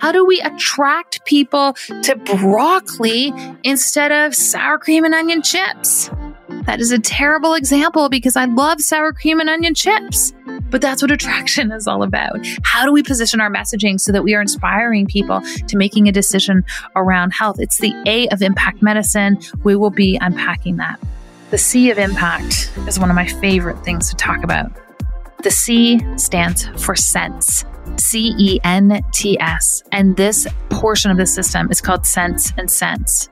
How do we attract people to broccoli instead of sour cream and onion chips? That is a terrible example because I love sour cream and onion chips. But that's what attraction is all about. How do we position our messaging so that we are inspiring people to making a decision around health? It's the A of impact medicine. We will be unpacking that. The C of impact is one of my favorite things to talk about. The C stands for sense. C E N T S. And this portion of the system is called Sense and Sense,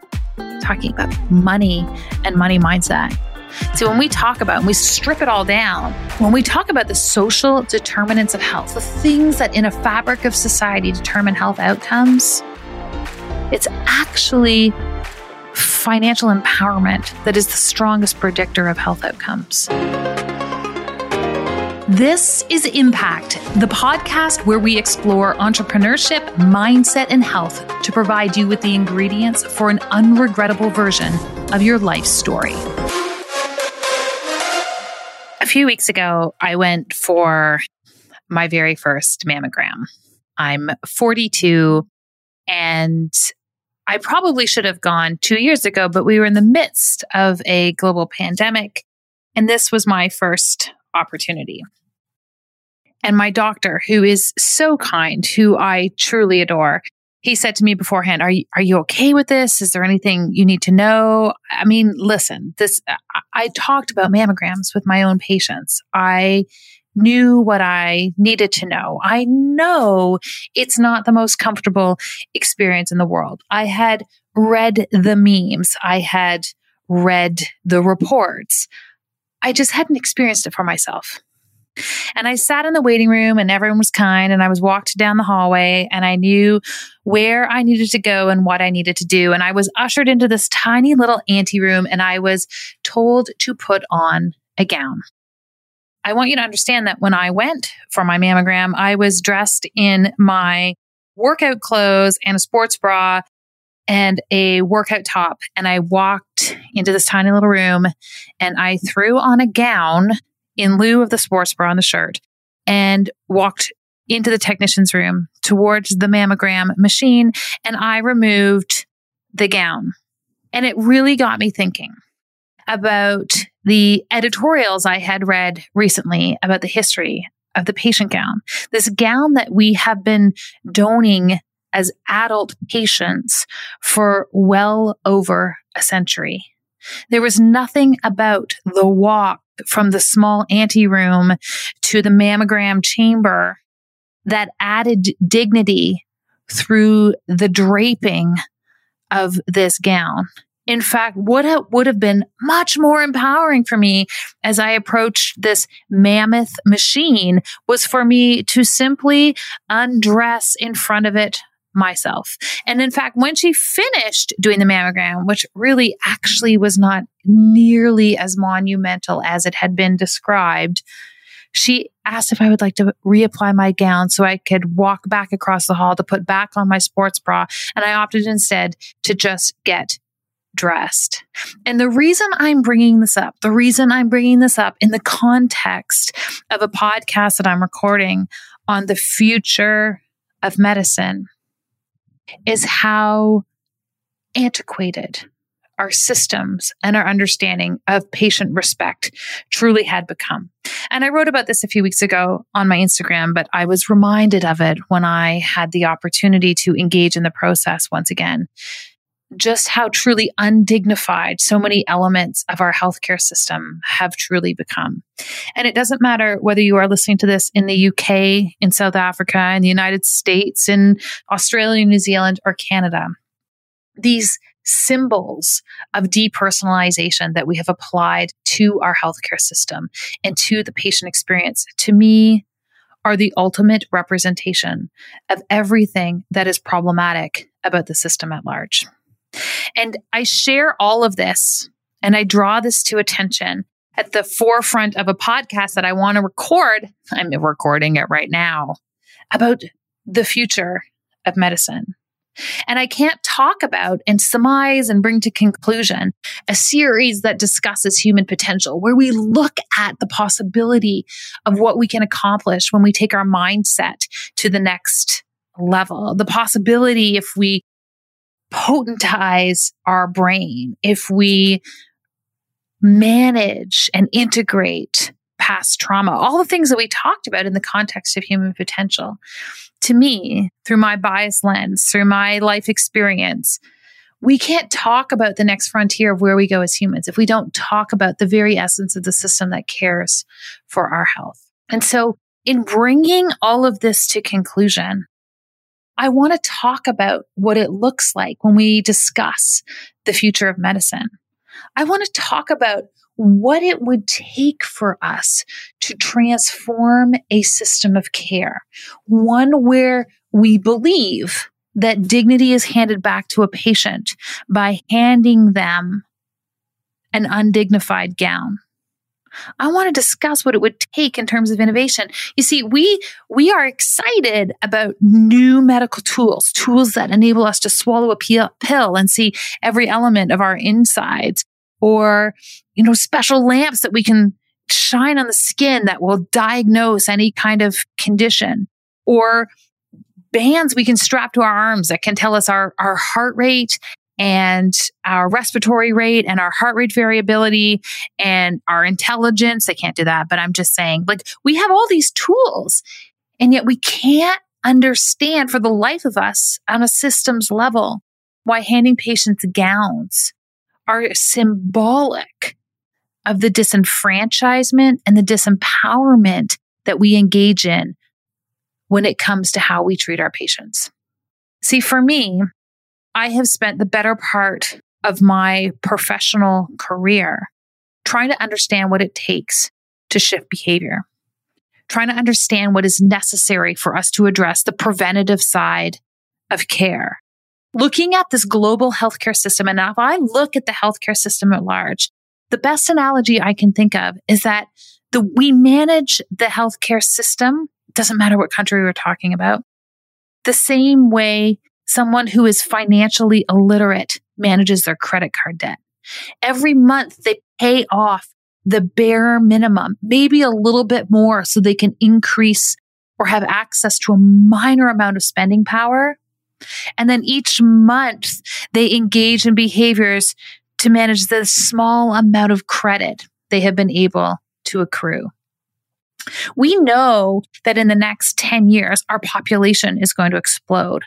talking about money and money mindset. So, when we talk about, and we strip it all down, when we talk about the social determinants of health, the things that in a fabric of society determine health outcomes, it's actually financial empowerment that is the strongest predictor of health outcomes. This is Impact, the podcast where we explore entrepreneurship, mindset, and health to provide you with the ingredients for an unregrettable version of your life story. A few weeks ago, I went for my very first mammogram. I'm 42 and I probably should have gone two years ago, but we were in the midst of a global pandemic. And this was my first opportunity. And my doctor, who is so kind, who I truly adore, he said to me beforehand, "Are you are you okay with this? Is there anything you need to know?" I mean, listen, this I, I talked about mammograms with my own patients. I knew what I needed to know. I know it's not the most comfortable experience in the world. I had read the memes. I had read the reports. I just hadn't experienced it for myself. And I sat in the waiting room and everyone was kind and I was walked down the hallway and I knew where I needed to go and what I needed to do. And I was ushered into this tiny little anteroom and I was told to put on a gown. I want you to understand that when I went for my mammogram, I was dressed in my workout clothes and a sports bra and a workout top. And I walked into this tiny little room and I threw on a gown in lieu of the sports bra on the shirt and walked into the technician's room towards the mammogram machine and I removed the gown. And it really got me thinking about the editorials I had read recently about the history of the patient gown. This gown that we have been doning as adult patients for well over a century. There was nothing about the walk from the small anteroom to the mammogram chamber that added dignity through the draping of this gown. In fact, what would have been much more empowering for me as I approached this mammoth machine was for me to simply undress in front of it myself. And in fact, when she finished doing the mammogram, which really actually was not nearly as monumental as it had been described, she asked if I would like to reapply my gown so I could walk back across the hall to put back on my sports bra. And I opted instead to just get dressed. And the reason I'm bringing this up, the reason I'm bringing this up in the context of a podcast that I'm recording on the future of medicine is how antiquated our systems and our understanding of patient respect truly had become. And I wrote about this a few weeks ago on my Instagram, but I was reminded of it when I had the opportunity to engage in the process once again. Just how truly undignified so many elements of our healthcare system have truly become. And it doesn't matter whether you are listening to this in the UK, in South Africa, in the United States, in Australia, New Zealand, or Canada. These symbols of depersonalization that we have applied to our healthcare system and to the patient experience, to me, are the ultimate representation of everything that is problematic about the system at large. And I share all of this and I draw this to attention at the forefront of a podcast that I want to record. I'm recording it right now about the future of medicine And I can't talk about and surmise and bring to conclusion a series that discusses human potential, where we look at the possibility of what we can accomplish when we take our mindset to the next level. The possibility if we potentize our brain, if we manage and integrate past trauma, all the things that we talked about in the context of human potential. To me, through my bias lens, through my life experience, we can't talk about the next frontier of where we go as humans if we don't talk about the very essence of the system that cares for our health. And so, in bringing all of this to conclusion, I want to talk about what it looks like when we discuss the future of medicine. I want to talk about what it would take for us to transform a system of care, one where we believe that dignity is handed back to a patient by handing them an undignified gown. I want to discuss what it would take in terms of innovation. You see, we we are excited about new medical tools, tools that enable us to swallow a pill and see every element of our insides or, you know, special lamps that we can shine on the skin that will diagnose any kind of condition or bands we can strap to our arms that can tell us our, our heart rate and our respiratory rate and our heart rate variability and our intelligence. They can't do that, but I'm just saying, like, we have all these tools, and yet we can't understand for the life of us on a systems level why handing patients gowns are symbolic of the disenfranchisement and the disempowerment that we engage in when it comes to how we treat our patients. See, for me, I have spent the better part of my professional career trying to understand what it takes to shift behavior, trying to understand what is necessary for us to address the preventative side of care. Looking at this global healthcare system, and if I look at the healthcare system at large, the best analogy I can think of is that the, we manage the healthcare system, doesn't matter what country we're talking about, the same way someone who is financially illiterate manages their credit card debt. Every month they pay off the bare minimum, maybe a little bit more so they can increase or have access to a minor amount of spending power and then each month they engage in behaviors to manage the small amount of credit they have been able to accrue. We know that in the next 10 years, our population is going to explode.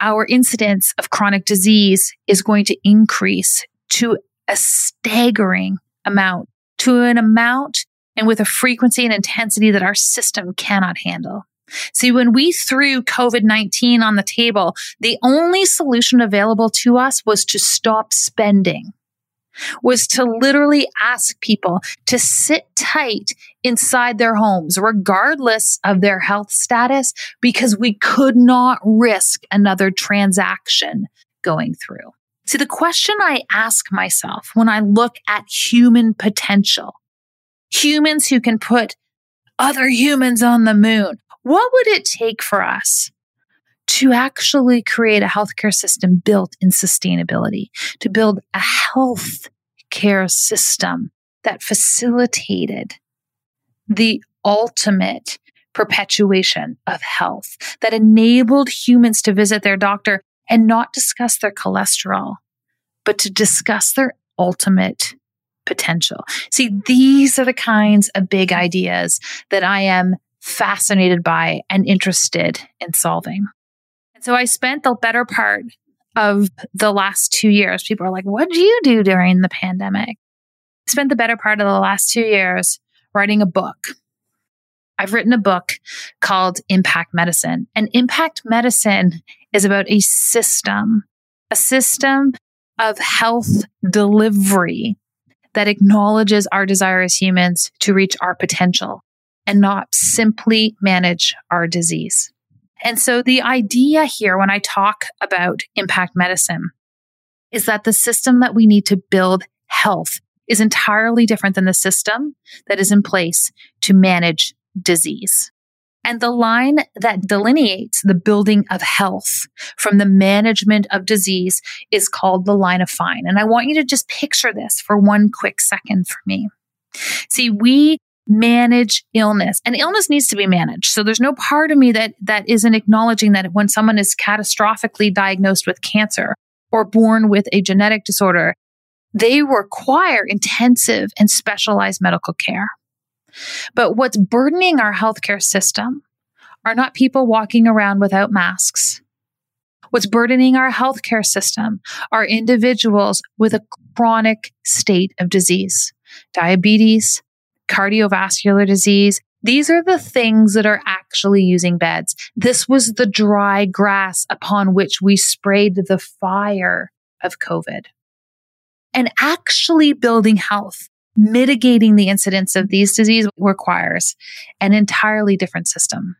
Our incidence of chronic disease is going to increase to a staggering amount, to an amount and with a frequency and intensity that our system cannot handle. See, when we threw COVID 19 on the table, the only solution available to us was to stop spending, was to literally ask people to sit tight inside their homes, regardless of their health status, because we could not risk another transaction going through. See, the question I ask myself when I look at human potential, humans who can put other humans on the moon, what would it take for us to actually create a healthcare system built in sustainability, to build a health care system that facilitated the ultimate perpetuation of health, that enabled humans to visit their doctor and not discuss their cholesterol, but to discuss their ultimate potential. See, these are the kinds of big ideas that I am fascinated by and interested in solving. And so I spent the better part of the last two years. People are like, what did you do during the pandemic? Spent the better part of the last two years writing a book. I've written a book called Impact Medicine. And Impact Medicine is about a system, a system of health delivery that acknowledges our desire as humans to reach our potential and not simply manage our disease. And so the idea here when I talk about impact medicine is that the system that we need to build health is entirely different than the system that is in place to manage disease. And the line that delineates the building of health from the management of disease is called the line of fine. And I want you to just picture this for one quick second for me. See, we manage illness and illness needs to be managed. So there's no part of me that, that isn't acknowledging that when someone is catastrophically diagnosed with cancer or born with a genetic disorder, they require intensive and specialized medical care. But what's burdening our healthcare system are not people walking around without masks. What's burdening our healthcare system are individuals with a chronic state of disease, diabetes, cardiovascular disease. These are the things that are actually using beds. This was the dry grass upon which we sprayed the fire of COVID. And actually building health mitigating the incidence of these diseases requires an entirely different system.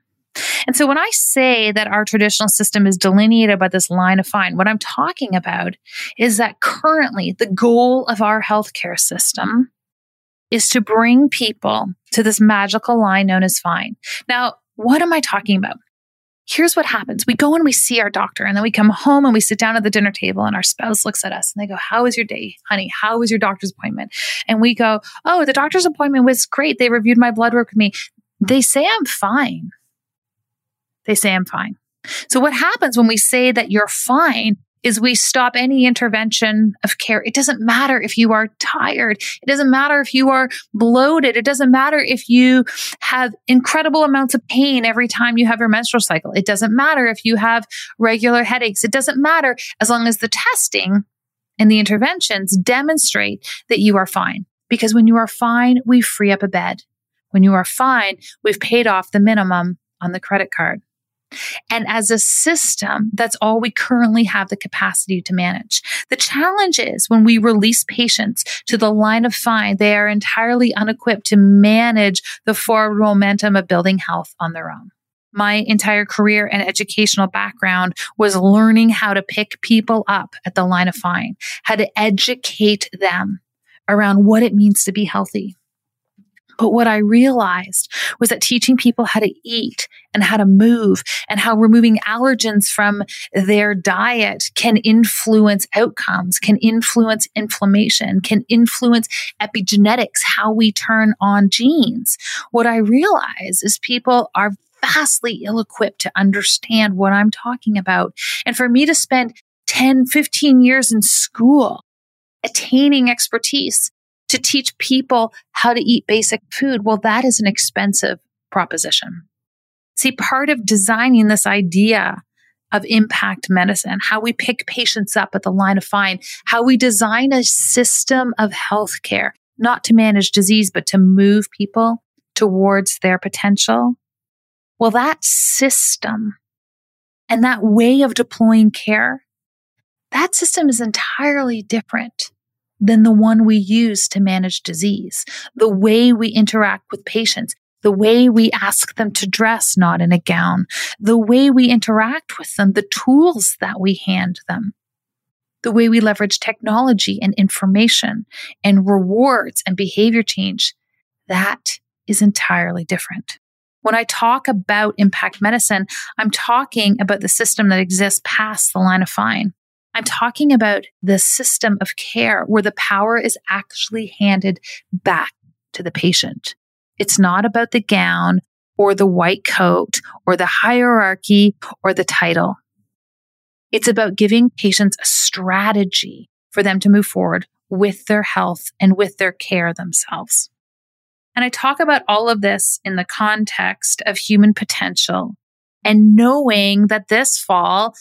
And so when I say that our traditional system is delineated by this line of fine, what I'm talking about is that currently the goal of our healthcare system is to bring people to this magical line known as fine. Now, what am I talking about? here's what happens. We go and we see our doctor and then we come home and we sit down at the dinner table and our spouse looks at us and they go, how was your day, honey? How was your doctor's appointment? And we go, oh, the doctor's appointment was great. They reviewed my blood work with me. They say I'm fine. They say I'm fine. So what happens when we say that you're fine is we stop any intervention of care. It doesn't matter if you are tired. It doesn't matter if you are bloated. It doesn't matter if you have incredible amounts of pain every time you have your menstrual cycle. It doesn't matter if you have regular headaches. It doesn't matter as long as the testing and the interventions demonstrate that you are fine. Because when you are fine, we free up a bed. When you are fine, we've paid off the minimum on the credit card. And as a system, that's all we currently have the capacity to manage. The challenge is when we release patients to the line of fine, they are entirely unequipped to manage the forward momentum of building health on their own. My entire career and educational background was learning how to pick people up at the line of fine, how to educate them around what it means to be healthy but what I realized was that teaching people how to eat and how to move and how removing allergens from their diet can influence outcomes, can influence inflammation, can influence epigenetics, how we turn on genes. What I realize is people are vastly ill equipped to understand what I'm talking about. And for me to spend 10, 15 years in school attaining expertise to teach people how to eat basic food, well, that is an expensive proposition. See, part of designing this idea of impact medicine, how we pick patients up at the line of fine, how we design a system of healthcare, not to manage disease, but to move people towards their potential. Well, that system and that way of deploying care, that system is entirely different than the one we use to manage disease. The way we interact with patients, the way we ask them to dress not in a gown, the way we interact with them, the tools that we hand them, the way we leverage technology and information and rewards and behavior change, that is entirely different. When I talk about impact medicine, I'm talking about the system that exists past the line of fine. I'm talking about the system of care where the power is actually handed back to the patient. It's not about the gown or the white coat or the hierarchy or the title. It's about giving patients a strategy for them to move forward with their health and with their care themselves. And I talk about all of this in the context of human potential and knowing that this fall,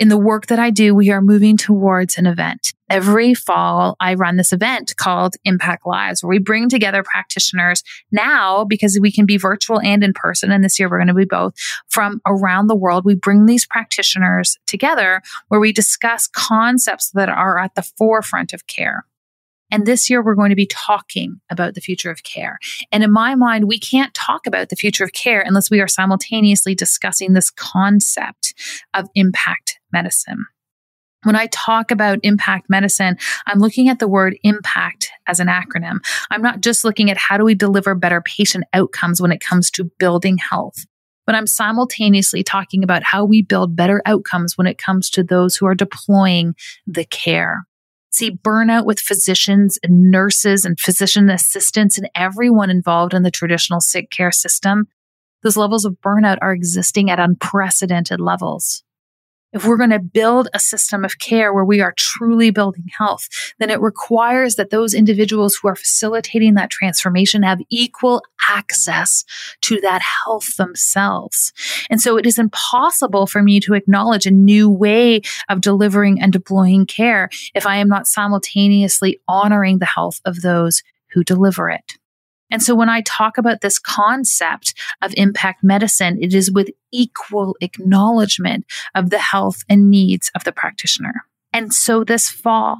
in the work that I do, we are moving towards an event. Every fall, I run this event called Impact Lives, where we bring together practitioners now because we can be virtual and in person. And this year we're going to be both from around the world. We bring these practitioners together where we discuss concepts that are at the forefront of care. And this year, we're going to be talking about the future of care. And in my mind, we can't talk about the future of care unless we are simultaneously discussing this concept of impact medicine. When I talk about impact medicine, I'm looking at the word impact as an acronym. I'm not just looking at how do we deliver better patient outcomes when it comes to building health. but I'm simultaneously talking about how we build better outcomes when it comes to those who are deploying the care. See, burnout with physicians and nurses and physician assistants and everyone involved in the traditional sick care system, those levels of burnout are existing at unprecedented levels. If we're going to build a system of care where we are truly building health, then it requires that those individuals who are facilitating that transformation have equal access to that health themselves. And so it is impossible for me to acknowledge a new way of delivering and deploying care if I am not simultaneously honoring the health of those who deliver it. And so when I talk about this concept of impact medicine, it is with equal acknowledgement of the health and needs of the practitioner. And so this fall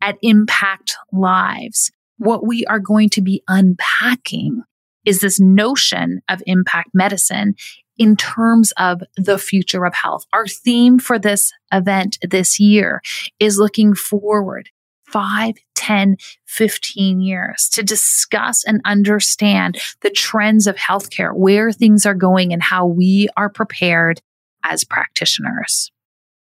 at Impact Lives, what we are going to be unpacking is this notion of impact medicine in terms of the future of health. Our theme for this event this year is looking forward 5, 10, 15 years to discuss and understand the trends of healthcare, where things are going and how we are prepared as practitioners.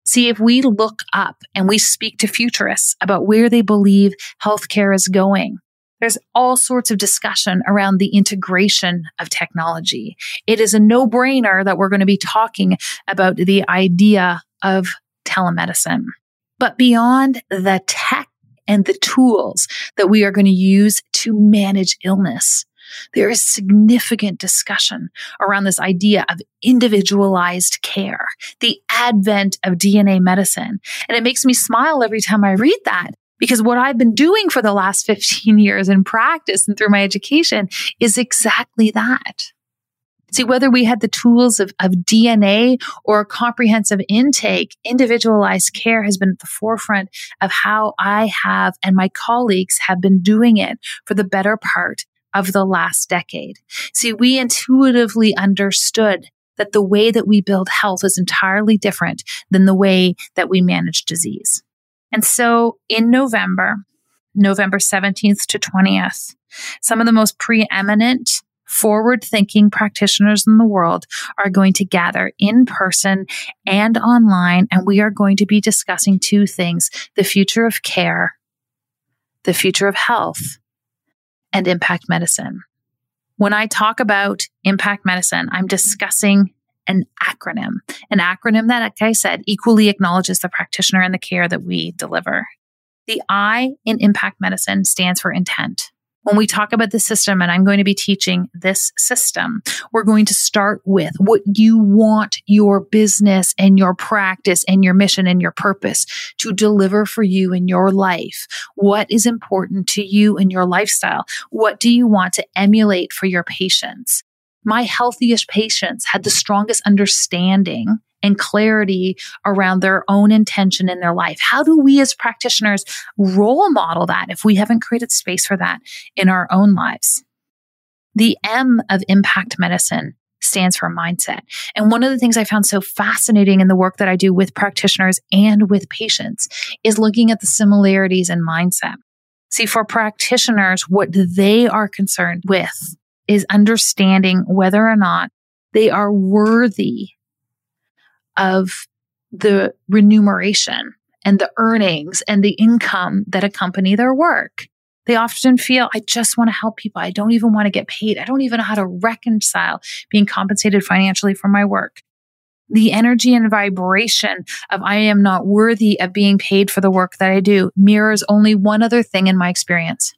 See, if we look up and we speak to futurists about where they believe healthcare is going, there's all sorts of discussion around the integration of technology. It is a no brainer that we're going to be talking about the idea of telemedicine. But beyond the tech and the tools that we are going to use to manage illness. There is significant discussion around this idea of individualized care, the advent of DNA medicine. And it makes me smile every time I read that because what I've been doing for the last 15 years in practice and through my education is exactly that. See, whether we had the tools of, of DNA or comprehensive intake, individualized care has been at the forefront of how I have and my colleagues have been doing it for the better part of the last decade. See, we intuitively understood that the way that we build health is entirely different than the way that we manage disease. And so in November, November 17th to 20th, some of the most preeminent forward thinking practitioners in the world are going to gather in person and online. And we are going to be discussing two things the future of care, the future of health, and impact medicine. When I talk about impact medicine, I'm discussing an acronym, an acronym that, like I said, equally acknowledges the practitioner and the care that we deliver. The I in impact medicine stands for intent when we talk about the system, and I'm going to be teaching this system, we're going to start with what you want your business and your practice and your mission and your purpose to deliver for you in your life. What is important to you in your lifestyle? What do you want to emulate for your patients? My healthiest patients had the strongest understanding and clarity around their own intention in their life. How do we as practitioners role model that if we haven't created space for that in our own lives? The M of impact medicine stands for mindset. And one of the things I found so fascinating in the work that I do with practitioners and with patients is looking at the similarities in mindset. See, for practitioners, what they are concerned with is understanding whether or not they are worthy of the remuneration and the earnings and the income that accompany their work. They often feel, I just want to help people. I don't even want to get paid. I don't even know how to reconcile being compensated financially for my work. The energy and vibration of I am not worthy of being paid for the work that I do mirrors only one other thing in my experience.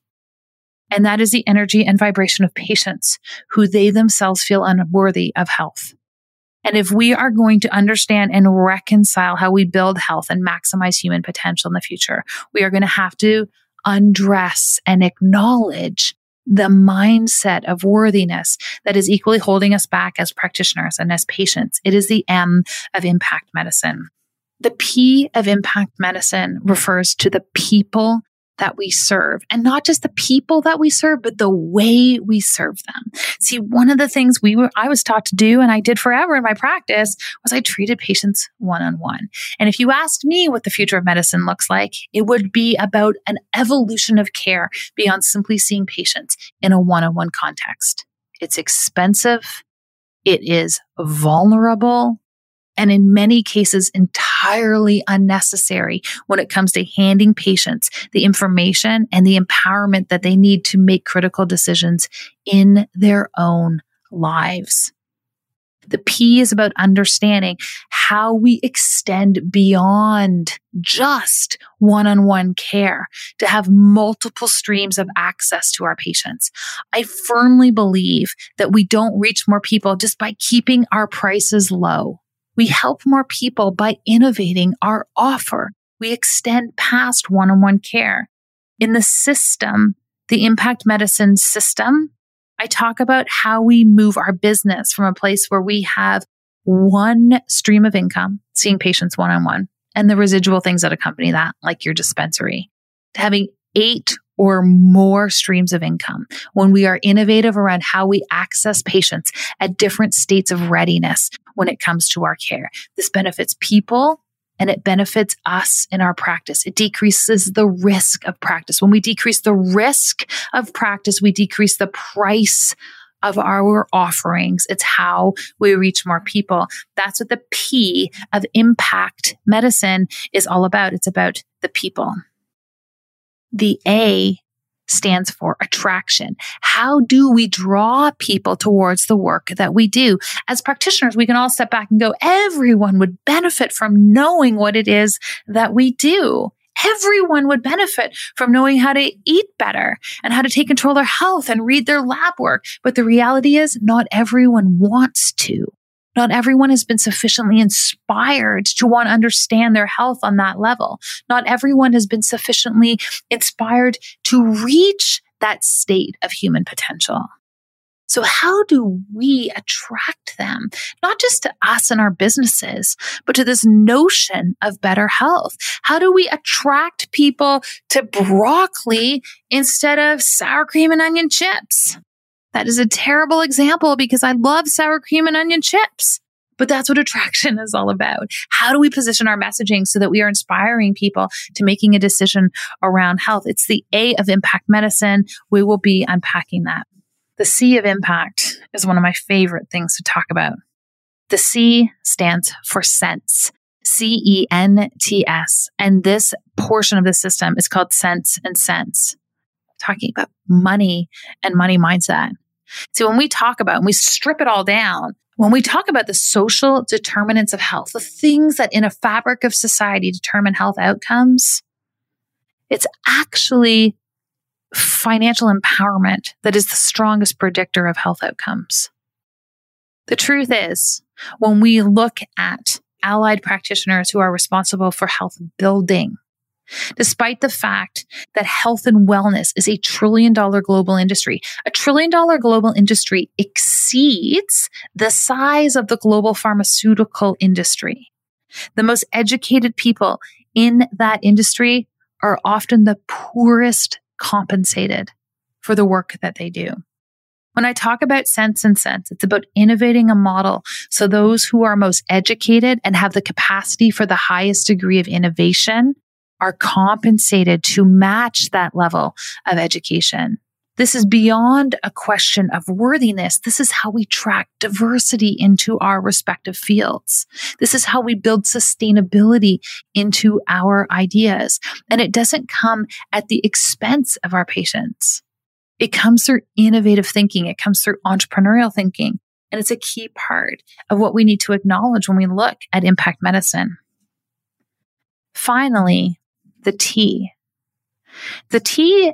And that is the energy and vibration of patients who they themselves feel unworthy of health. And if we are going to understand and reconcile how we build health and maximize human potential in the future, we are going to have to undress and acknowledge the mindset of worthiness that is equally holding us back as practitioners and as patients. It is the M of impact medicine. The P of impact medicine refers to the people that we serve and not just the people that we serve, but the way we serve them. See, one of the things we were, I was taught to do and I did forever in my practice was I treated patients one on one. And if you asked me what the future of medicine looks like, it would be about an evolution of care beyond simply seeing patients in a one on one context. It's expensive. It is vulnerable and in many cases entirely unnecessary when it comes to handing patients the information and the empowerment that they need to make critical decisions in their own lives. The P is about understanding how we extend beyond just one on one care to have multiple streams of access to our patients. I firmly believe that we don't reach more people just by keeping our prices low. We help more people by innovating our offer. We extend past one on one care. In the system, the impact medicine system, I talk about how we move our business from a place where we have one stream of income, seeing patients one on one, and the residual things that accompany that, like your dispensary, having eight or more streams of income when we are innovative around how we access patients at different states of readiness when it comes to our care. This benefits people and it benefits us in our practice. It decreases the risk of practice. When we decrease the risk of practice, we decrease the price of our offerings. It's how we reach more people. That's what the P of impact medicine is all about. It's about the people. The A stands for attraction. How do we draw people towards the work that we do? As practitioners, we can all step back and go, everyone would benefit from knowing what it is that we do. Everyone would benefit from knowing how to eat better and how to take control of their health and read their lab work. But the reality is not everyone wants to. Not everyone has been sufficiently inspired to want to understand their health on that level. Not everyone has been sufficiently inspired to reach that state of human potential. So how do we attract them? Not just to us and our businesses, but to this notion of better health. How do we attract people to broccoli instead of sour cream and onion chips? That is a terrible example because I love sour cream and onion chips. But that's what attraction is all about. How do we position our messaging so that we are inspiring people to making a decision around health? It's the A of impact medicine. We will be unpacking that. The C of impact is one of my favorite things to talk about. The C stands for sense. C E N T S. And this portion of the system is called sense and sense. Talking about money and money mindset. So when we talk about and we strip it all down, when we talk about the social determinants of health, the things that in a fabric of society determine health outcomes, it's actually financial empowerment that is the strongest predictor of health outcomes. The truth is, when we look at allied practitioners who are responsible for health building, despite the fact that health and wellness is a trillion dollar global industry. A trillion dollar global industry exceeds the size of the global pharmaceutical industry. The most educated people in that industry are often the poorest compensated for the work that they do. When I talk about sense and sense, it's about innovating a model so those who are most educated and have the capacity for the highest degree of innovation are compensated to match that level of education. This is beyond a question of worthiness. This is how we track diversity into our respective fields. This is how we build sustainability into our ideas. And it doesn't come at the expense of our patients. It comes through innovative thinking. It comes through entrepreneurial thinking. And it's a key part of what we need to acknowledge when we look at impact medicine. Finally, the T. The T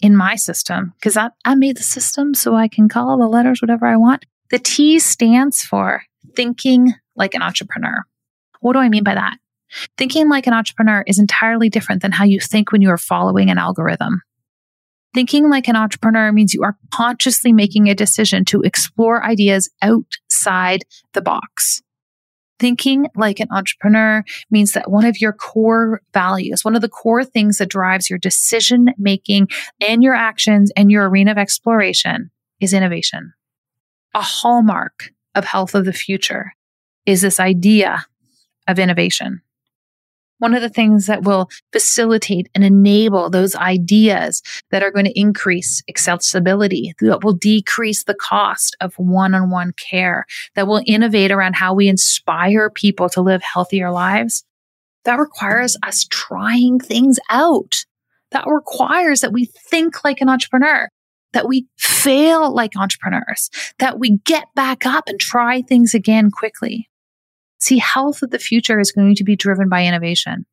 in my system, because I, I made the system so I can call the letters whatever I want. The T stands for thinking like an entrepreneur. What do I mean by that? Thinking like an entrepreneur is entirely different than how you think when you are following an algorithm. Thinking like an entrepreneur means you are consciously making a decision to explore ideas outside the box. Thinking like an entrepreneur means that one of your core values, one of the core things that drives your decision making and your actions and your arena of exploration is innovation. A hallmark of health of the future is this idea of innovation. One of the things that will facilitate and enable those ideas that are going to increase accessibility, that will decrease the cost of one on one care, that will innovate around how we inspire people to live healthier lives, that requires us trying things out. That requires that we think like an entrepreneur, that we fail like entrepreneurs, that we get back up and try things again quickly. See, health of the future is going to be driven by innovation.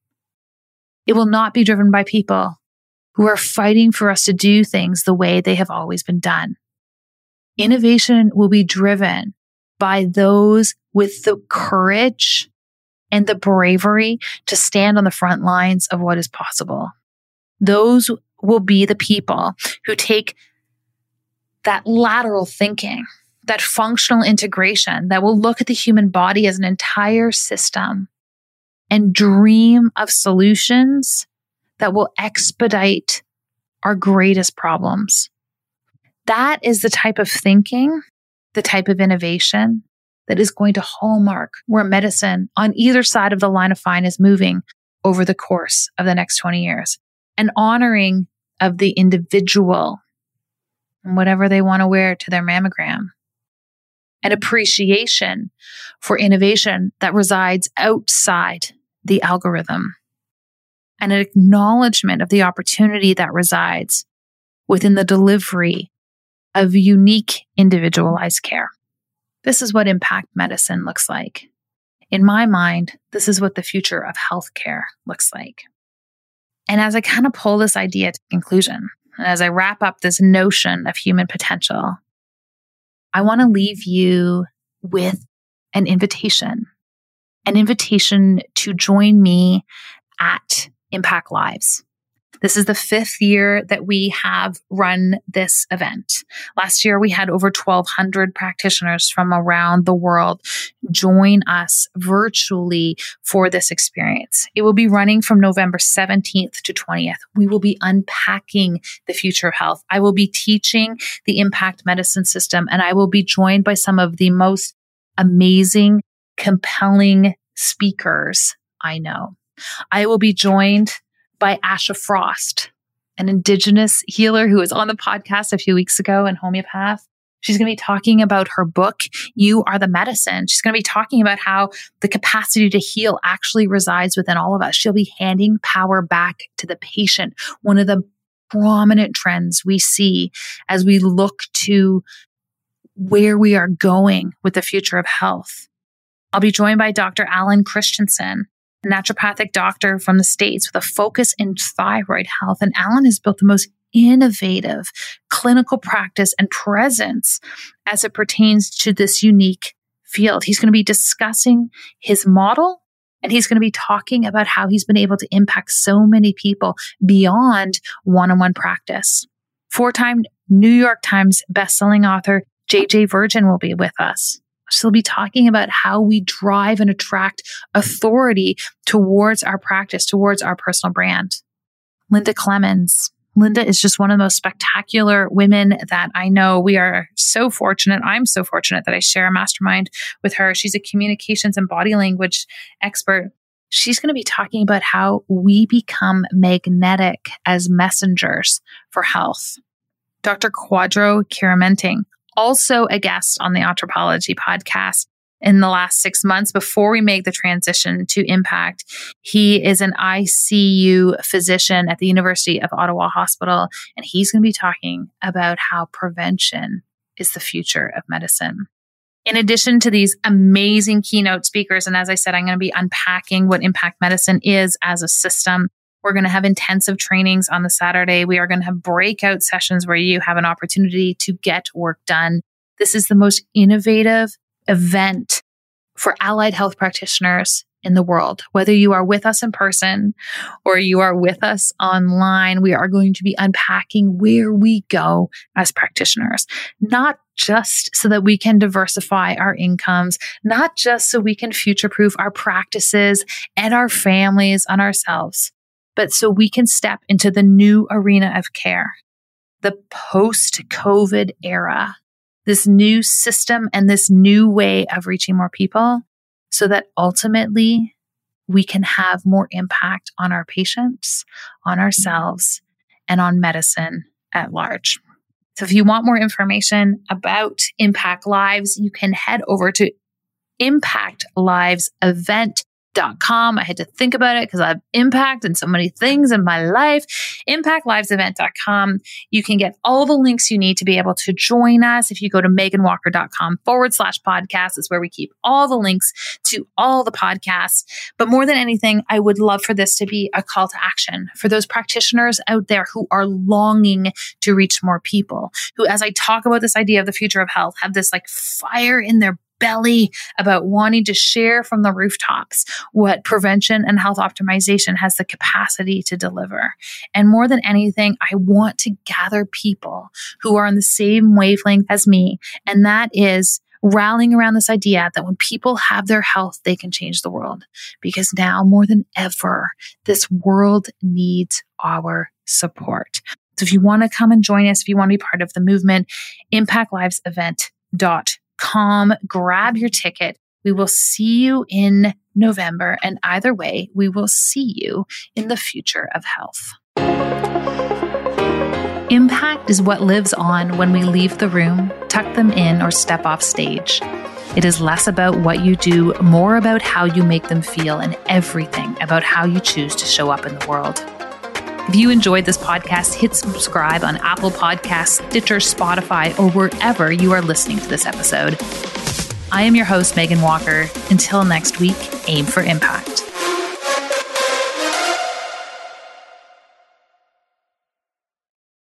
It will not be driven by people who are fighting for us to do things the way they have always been done. Innovation will be driven by those with the courage and the bravery to stand on the front lines of what is possible. Those will be the people who take that lateral thinking that functional integration that will look at the human body as an entire system and dream of solutions that will expedite our greatest problems. That is the type of thinking, the type of innovation that is going to hallmark where medicine on either side of the line of fine is moving over the course of the next 20 years. and honoring of the individual and whatever they want to wear to their mammogram an appreciation for innovation that resides outside the algorithm, and an acknowledgement of the opportunity that resides within the delivery of unique individualized care. This is what impact medicine looks like. In my mind, this is what the future of healthcare looks like. And as I kind of pull this idea to conclusion, and as I wrap up this notion of human potential, I want to leave you with an invitation, an invitation to join me at Impact Lives. This is the fifth year that we have run this event. Last year, we had over 1,200 practitioners from around the world join us virtually for this experience. It will be running from November 17th to 20th. We will be unpacking the future of health. I will be teaching the impact medicine system, and I will be joined by some of the most amazing, compelling speakers I know. I will be joined by Asha Frost, an indigenous healer who was on the podcast a few weeks ago and homeopath. She's going to be talking about her book, You Are the Medicine. She's going to be talking about how the capacity to heal actually resides within all of us. She'll be handing power back to the patient. One of the prominent trends we see as we look to where we are going with the future of health. I'll be joined by Dr. Alan Christianson, a naturopathic doctor from the States with a focus in thyroid health. And Alan has built the most innovative clinical practice and presence as it pertains to this unique field. He's going to be discussing his model and he's going to be talking about how he's been able to impact so many people beyond one on one practice. Four time New York Times bestselling author JJ Virgin will be with us. She'll be talking about how we drive and attract authority towards our practice, towards our personal brand. Linda Clemons. Linda is just one of the most spectacular women that I know. We are so fortunate. I'm so fortunate that I share a mastermind with her. She's a communications and body language expert. She's going to be talking about how we become magnetic as messengers for health. Dr. Kwadwo Kyeremanteng also a guest on the Anthropology podcast in the last six months before we make the transition to impact. He is an ICU physician at the University of Ottawa Hospital, and he's going to be talking about how prevention is the future of medicine. In addition to these amazing keynote speakers, and as I said, I'm going to be unpacking what impact medicine is as a system. We're going to have intensive trainings on the Saturday. We are going to have breakout sessions where you have an opportunity to get work done. This is the most innovative event for allied health practitioners in the world. Whether you are with us in person or you are with us online, we are going to be unpacking where we go as practitioners, not just so that we can diversify our incomes, not just so we can future proof our practices and our families and ourselves, but so we can step into the new arena of care, the post COVID era, this new system and this new way of reaching more people so that ultimately we can have more impact on our patients, on ourselves, and on medicine at large. So if you want more information about Impact Lives, you can head over to Impact Lives event com. I had to think about it because I have impact and so many things in my life. ImpactLivesEvent.com. You can get all the links you need to be able to join us. If you go to meghanwalker.com forward slash podcast, is where we keep all the links to all the podcasts. But more than anything, I would love for this to be a call to action for those practitioners out there who are longing to reach more people, who, as I talk about this idea of the future of health, have this like fire in their belly about wanting to share from the rooftops what prevention and health optimization has the capacity to deliver. And more than anything, I want to gather people who are on the same wavelength as me. And that is rallying around this idea that when people have their health, they can change the world. Because now more than ever, this world needs our support. So if you want to come and join us, if you want to be part of the movement, impactlivesevent.com calm, grab your ticket. We will see you in November. And either way, we will see you in the future of health. Impact is what lives on when we leave the room, tuck them in, or step off stage. It is less about what you do, more about how you make them feel, and everything about how you choose to show up in the world. If you enjoyed this podcast, hit subscribe on Apple Podcasts, Stitcher, Spotify, or wherever you are listening to this episode. I am your host, Meghan Walker. Until next week, aim for impact.